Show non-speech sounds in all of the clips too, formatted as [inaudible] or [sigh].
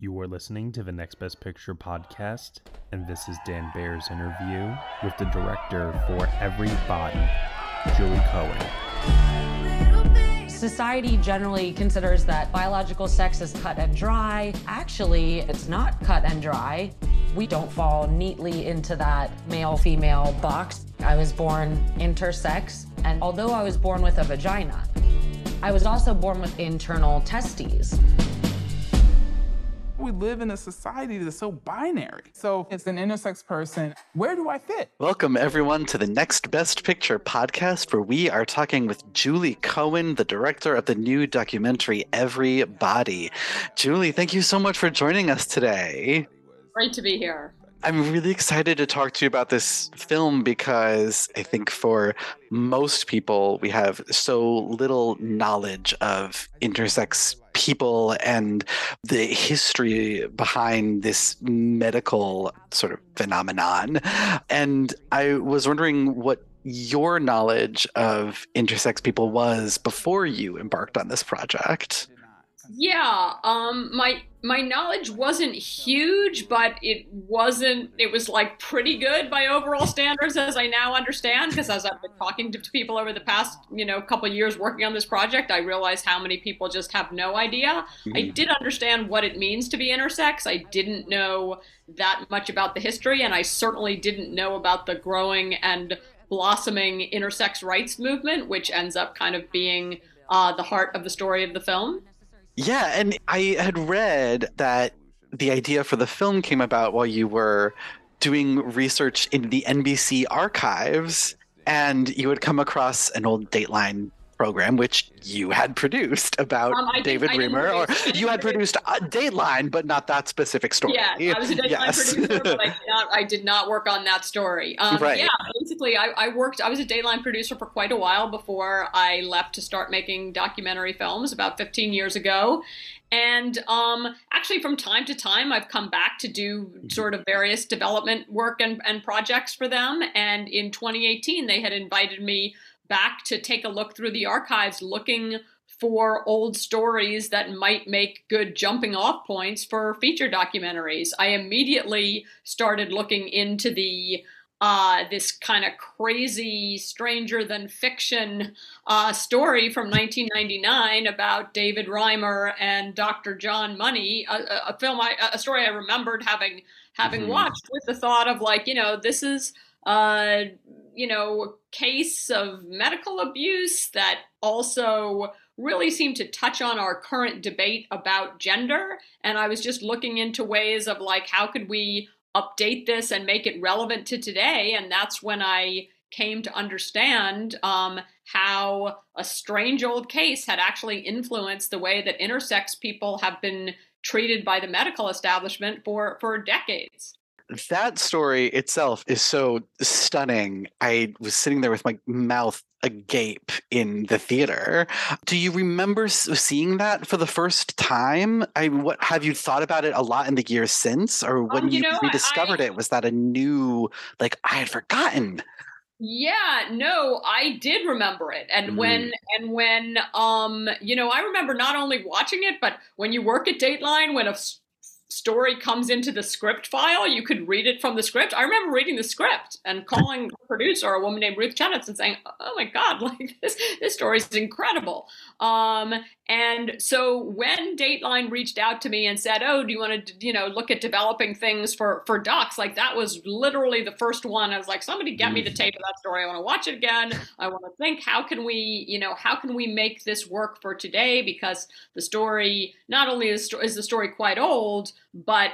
You are listening to the Next Best Picture podcast, and this is Dan Baer's interview with the director for Everybody, Julie Cohen. Society generally considers that biological sex is cut and dry. Actually, it's not cut and dry. We don't fall neatly into that male female box. I was born intersex, and although I was born with a vagina, I was also born with internal testes. We live in a society that's so binary. So, it's an intersex person. Where do I fit? Welcome, everyone, to the Next Best Picture podcast, where we are talking with Julie Cohen, the director of the new documentary Everybody. Julie, thank you so much for joining us today. Great to be here. I'm really excited to talk to you about this film because I think for most people, we have so little knowledge of intersex people and the history behind this medical sort of phenomenon. And I was wondering what your knowledge of intersex people was before you embarked on this project. Yeah, um, my my knowledge wasn't huge, but it wasn't. It was like pretty good by overall standards, as I now understand. Because as I've been [laughs] talking to people over the past, you know, couple years working on this project, I realized how many people just have no idea. Mm-hmm. I did understand what it means to be intersex. I didn't know that much about the history, and I certainly didn't know about the growing and blossoming intersex rights movement, which ends up kind of being uh, the heart of the story of the film. Yeah, and I had read that the idea for the film came about while you were doing research in the NBC archives and you would come across an old Dateline program, which you had produced about um, David Reimer, or you had produced a Dateline, but not that specific story. Yeah, I was a Dateline yes. producer, but I did, not, I did, not, work on that story. Um, right. Yeah, basically, I, I, worked. I was a Dateline producer for quite a while before I left to start making documentary films about 15 years ago. And um, actually, from time to time, I've come back to do sort of various development work and, and projects for them. And in 2018, they had invited me back to take a look through the archives looking for old stories that might make good jumping off points for feature documentaries. I immediately started looking into the uh, this kind of crazy, stranger than fiction uh, story from 1999 about David Reimer and Dr. John Money, a, a film, I, a story I remembered having having mm-hmm. watched with the thought of like, you know, this is uh, you know, case of medical abuse that also really seemed to touch on our current debate about gender. And I was just looking into ways of like, how could we update this and make it relevant to today? And that's when I came to understand um, how a strange old case had actually influenced the way that intersex people have been treated by the medical establishment for, for decades that story itself is so stunning. I was sitting there with my mouth agape in the theater. Do you remember seeing that for the first time? I what have you thought about it a lot in the years since, or when um, you, you know, rediscovered I, it? Was that a new like I had forgotten? Yeah, no, I did remember it. And mm. when and when um you know, I remember not only watching it, but when you work at Dateline when a story comes into the script file, you could read it from the script. I remember reading the script and calling producer, a woman named Ruth Chenoweth, and saying, "Oh my God, [laughs] like this this story is incredible." Um, and so when Dateline reached out to me and said, "Oh, do you want to, you know, look at developing things for for docs?" Like that was literally the first one. I was like, "Somebody get me the tape of that story. I want to watch it again. I want to think how can we, you know, how can we make this work for today? Because the story not only is, is the story quite old, but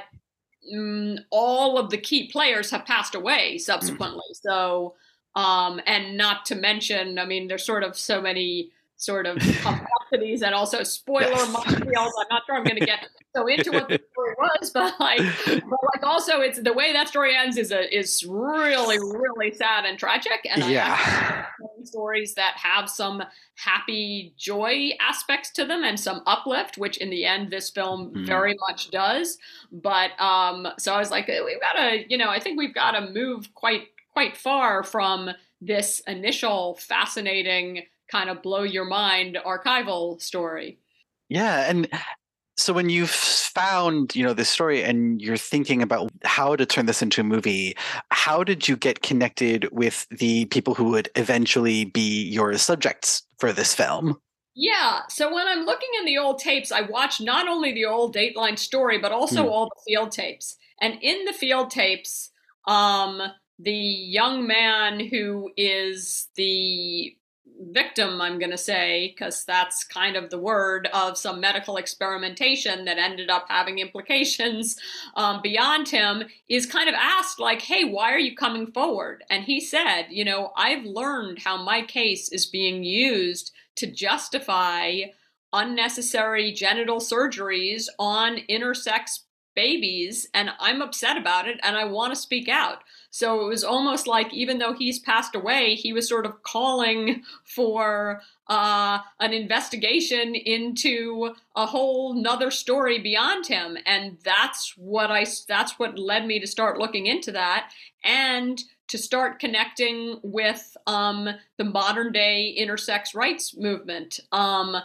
um, all of the key players have passed away subsequently. So, um, and not to mention, I mean, there's sort of so many." Sort of [laughs] complexities and also spoiler yes. I'm not sure I'm going to get so into what the story was, but like, [laughs] but like also it's the way that story ends is a is really really sad and tragic. And yeah. stories that have some happy joy aspects to them and some uplift, which in the end this film mm. very much does. But um, so I was like, we've got to, you know, I think we've got to move quite quite far from this initial fascinating kind of blow your mind archival story. Yeah, and So when you've found, you know, this story and you're thinking about how to turn this into a movie, how did you get connected with the people who would eventually be your subjects for this film? Yeah. So when I'm looking in the old tapes, I watch not only the old Dateline story, but also mm. all the field tapes. And in the field tapes, um, the young man who is the victim, I'm going to say, because that's kind of the word of some medical experimentation that ended up having implications um, beyond him, is kind of asked, like, hey, why are you coming forward? And he said, you know, I've learned how my case is being used to justify unnecessary genital surgeries on intersex babies, and I'm upset about it, and I want to speak out. So it was almost like even though he's passed away, he was sort of calling for uh, an investigation into a whole nother story beyond him, and that's what I that's what led me to start looking into that and to start connecting with um, the modern day intersex rights movement. Um,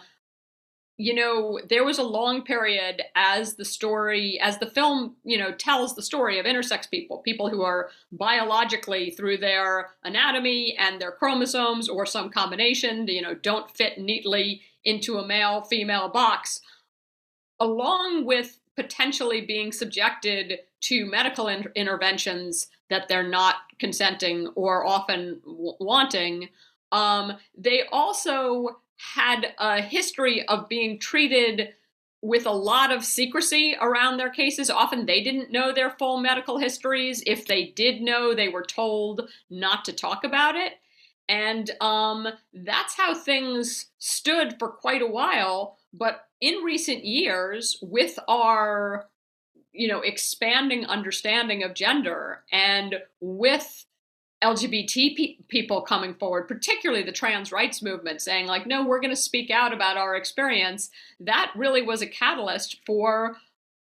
you know, there was a long period as the story, as the film, you know, tells the story of intersex people, people who are biologically through their anatomy and their chromosomes or some combination, you know, don't fit neatly into a male female box, along with potentially being subjected to medical in- interventions that they're not consenting or often w- wanting. Um, they also had a history of being treated with a lot of secrecy around their cases. Often they didn't know their full medical histories. If they did know, they were told not to talk about it. And um, that's how things stood for quite a while. But in recent years, with our you know expanding understanding of gender and with LGBT pe- people coming forward, particularly the trans rights movement, saying, like, no, we're going to speak out about our experience, that really was a catalyst for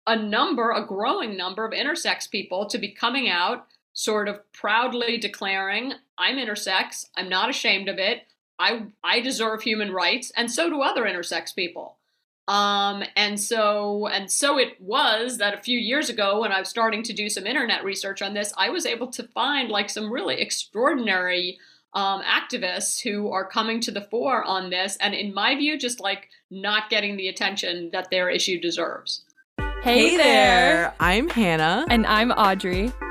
a number, a growing number of intersex people to be coming out, sort of proudly declaring, I'm intersex, I'm not ashamed of it, I, I deserve human rights, and so do other intersex people. Um, and so and so it was that a few years ago when I was starting to do some internet research on this, I was able to find like some really extraordinary um, activists who are coming to the fore on this, and in my view, just like not getting the attention that their issue deserves. Hey, hey there. there, I'm Hannah, and I'm Audrey.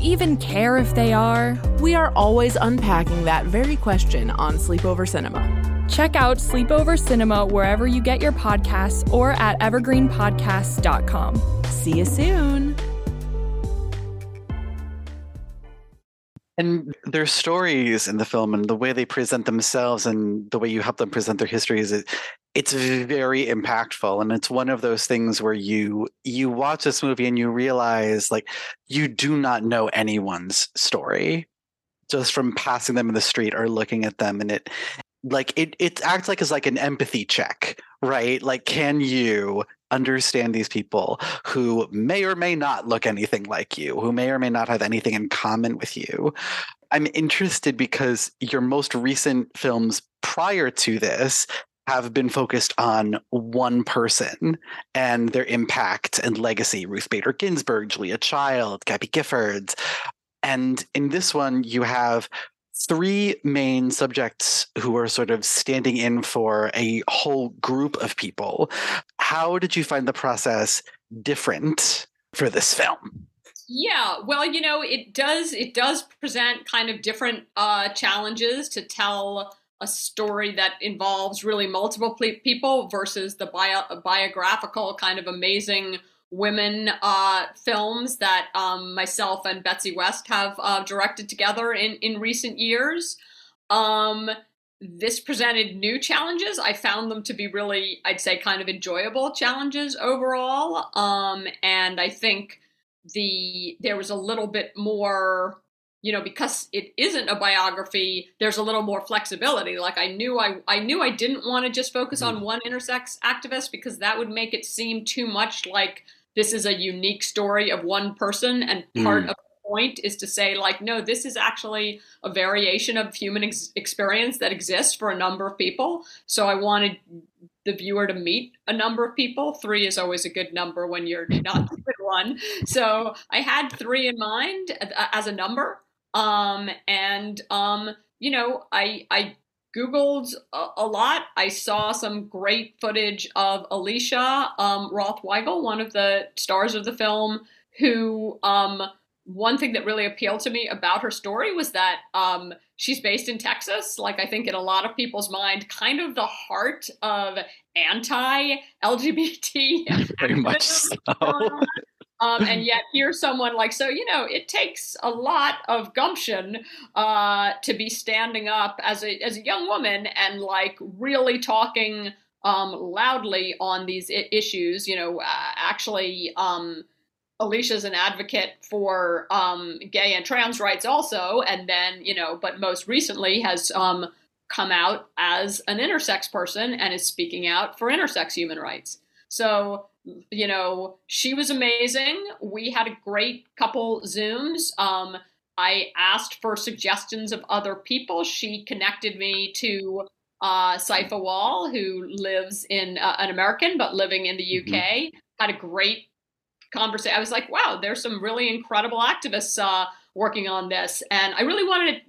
even care if they are? We are always unpacking that very question on Sleepover Cinema. Check out Sleepover Cinema wherever you get your podcasts or at evergreenpodcasts.com. See you soon. And their stories in the film and the way they present themselves and the way you help them present their histories, it, it's very impactful. And it's one of those things where you you watch this movie and you realize like you do not know anyone's story just from passing them in the street or looking at them and it like it it acts like as like an empathy check, right? Like can you understand these people who may or may not look anything like you, who may or may not have anything in common with you. I'm interested because your most recent films prior to this have been focused on one person and their impact and legacy Ruth Bader Ginsburg, Julia Child, Gabby Giffords. And in this one, you have three main subjects who are sort of standing in for a whole group of people. How did you find the process different for this film? Yeah, well, you know, it does it does present kind of different uh, challenges to tell a story that involves really multiple people versus the bio- biographical kind of amazing women uh, films that um, myself and Betsy West have uh, directed together in, in recent years. Um, this presented new challenges. I found them to be really, I'd say, kind of enjoyable challenges overall. Um, and I think the there was a little bit more, you know, because it isn't a biography. There's a little more flexibility. Like I knew I I knew I didn't want to just focus on one intersex activist because that would make it seem too much like this is a unique story of one person and part Mm. of the point is to say like no this is actually a variation of human ex- experience that exists for a number of people so i wanted the viewer to meet a number of people three is always a good number when you're not [laughs] one so i had three in mind as a number um and um you know i i googled a, a lot i saw some great footage of alicia um Roth Weigel one of the stars of the film who um one thing that really appealed to me about her story was that um, she's based in Texas, like I think in a lot of people's mind, kind of the heart of anti-LGBT. [laughs] Very much so. Um, [laughs] and yet here's someone like so you know it takes a lot of gumption uh, to be standing up as a as a young woman and like really talking um, loudly on these I- issues you know uh, actually um, Alicia's an advocate for um, gay and trans rights also, and then you know, but most recently has um, come out as an intersex person and is speaking out for intersex human rights. So you know, she was amazing. We had a great couple zooms. Um, I asked for suggestions of other people. She connected me to uh, Saifa Wall, who lives in uh, an American but living in the UK. Had a great conversation. I was like, wow, there's some really incredible activists uh, working on this, and I really wanted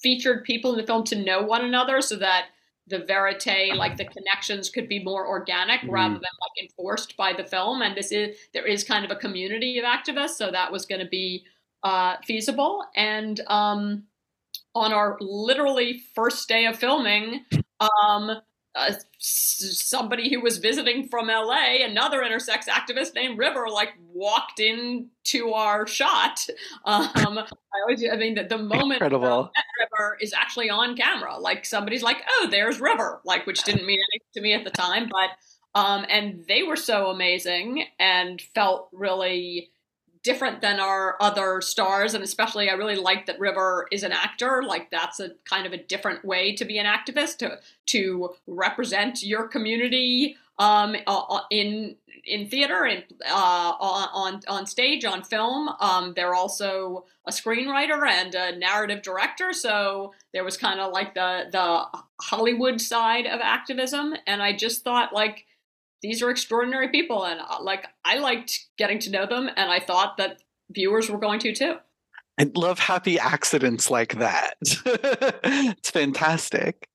featured people in the film to know one another so that the verite, like the connections, could be more organic rather than like enforced by the film. And this is there is kind of a community of activists, so that was going to be uh, feasible. And um, on our literally first day of filming, um, uh, somebody who was visiting from LA, another intersex activist named River, like walked in to our shot. Um, I always, I mean, the, the moment Incredible. River is actually on camera. Like somebody's like, "Oh, there's River," like which didn't mean anything to me at the time, but um, and they were so amazing and felt really different than our other stars and especially i really like that river is an actor. Like that's a kind of a different way to be an activist to to represent your community um uh, in in theater and uh on on stage on film. Um they're also a screenwriter and a narrative director so there was kind of like the the hollywood side of activism. And i just thought like these are extraordinary people and uh, like i liked getting to know them and i thought that viewers were going to too I love happy accidents like that. [laughs] it's fantastic.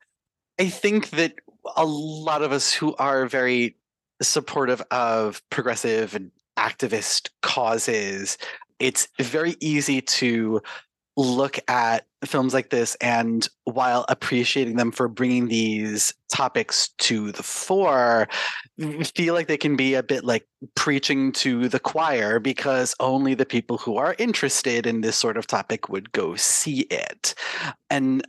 I think that a lot of us who are very supportive of progressive and activist causes, it's very easy to look at films like this and while appreciating them for bringing these topics to the fore feel like they can be a bit like preaching to the choir because only the people who are interested in this sort of topic would go see it. And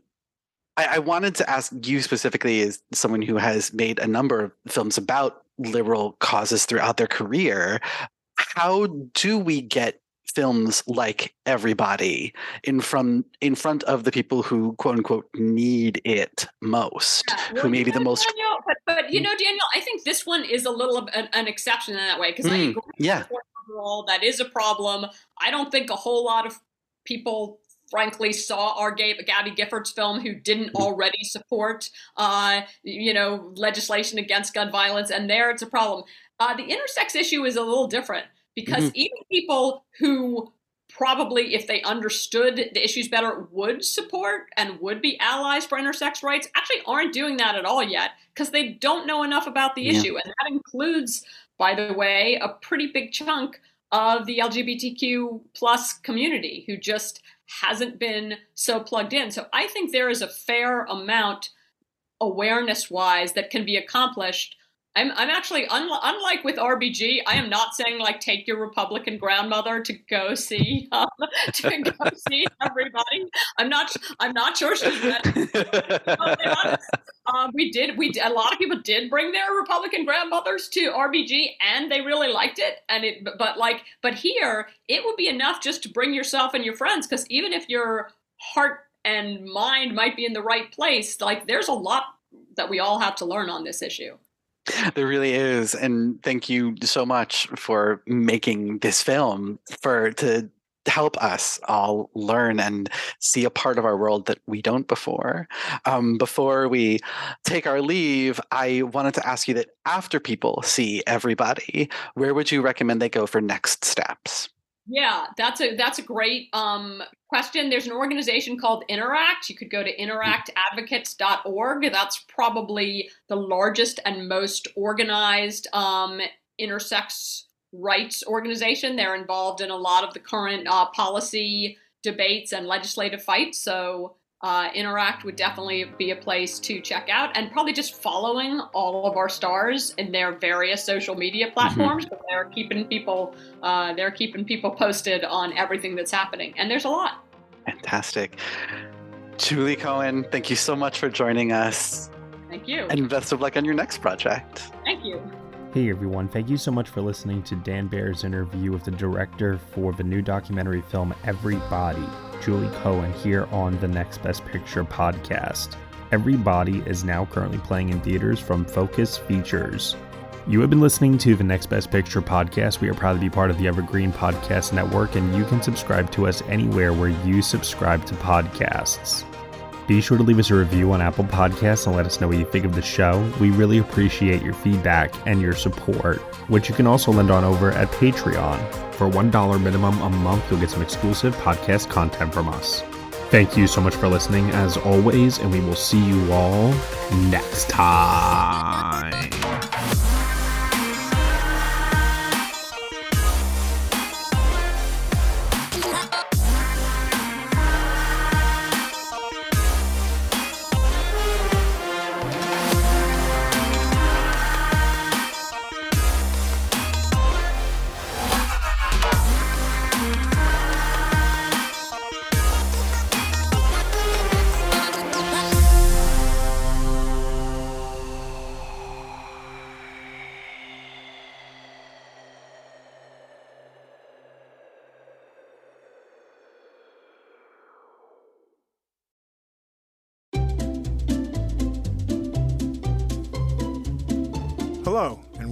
I, I wanted to ask you specifically as someone who has made a number of films about liberal causes throughout their career how do we get films like everybody in from in front of the people who quote unquote need it most Well, who may be the most Daniel, but, but you know daniel i think this one is a little of an, an exception in that way because i Mm, agree yeah. overall that is a problem. I don't think a whole lot of people frankly saw our Gab- gabby giffords film who didn't Mm. already support uh, you know legislation against gun violence and there it's a problem. Uh, the intersex issue is a little different because Mm-hmm. even people who probably if they understood the issues better would support and would be allies for intersex rights actually aren't doing that at all yet because they don't know enough about the Yeah. issue and that includes by the way a pretty big chunk of the lgbtq plus community who just hasn't been so plugged in so i think there is a fair amount awareness wise that can be accomplished I'm, I'm actually unlike, unlike with RBG. I am not saying like take your Republican grandmother to go see um, [laughs] to go see everybody. I'm not I'm not sure she's [laughs] um, we did we a lot of people did bring their Republican grandmothers to RBG and they really liked it. And it but like but here it would be enough just to bring yourself and your friends because even if your heart and mind might be in the right place, like there's a lot that we all have to learn on this issue. There really is, and thank you so much for making this film for to help us all learn and see a part of our world that we don't before. Um, before we take our leave, I wanted to ask you that after people see everybody, where would you recommend they go for next steps? Yeah, that's a that's a great um, question. There's an organization called Interact. You could go to interactadvocates.org. That's probably the largest and most organized um, intersex rights organization. They're involved in a lot of the current uh, policy debates and legislative fights. So uh, Interact would definitely be a place to check out, and probably just following all of our stars in their various social media mm-hmm. platforms. Mm-hmm. They're keeping people, uh, they're keeping people posted on everything that's happening, and there's a lot. Fantastic, Julie Cohen. Thank you so much for joining us. Thank you, and best of luck on your next project. Thank you. Hey everyone, thank you so much for listening to Dan Baer's interview with the director for the new documentary film Everybody, Julie Cohen, here on the Next Best Picture podcast. Everybody is now currently playing in theaters from Focus Features. You have been listening to the Next Best Picture podcast. We are proud to be part of the Evergreen Podcast Network, and you can subscribe to us anywhere where you subscribe to podcasts. Be sure to leave us a review on Apple Podcasts and let us know what you think of the show. We really appreciate your feedback and your support, which you can also lend on over at Patreon. For $1 minimum a month, you'll get some exclusive podcast content from us. Thank you so much for listening, as always, and we will see you all next time.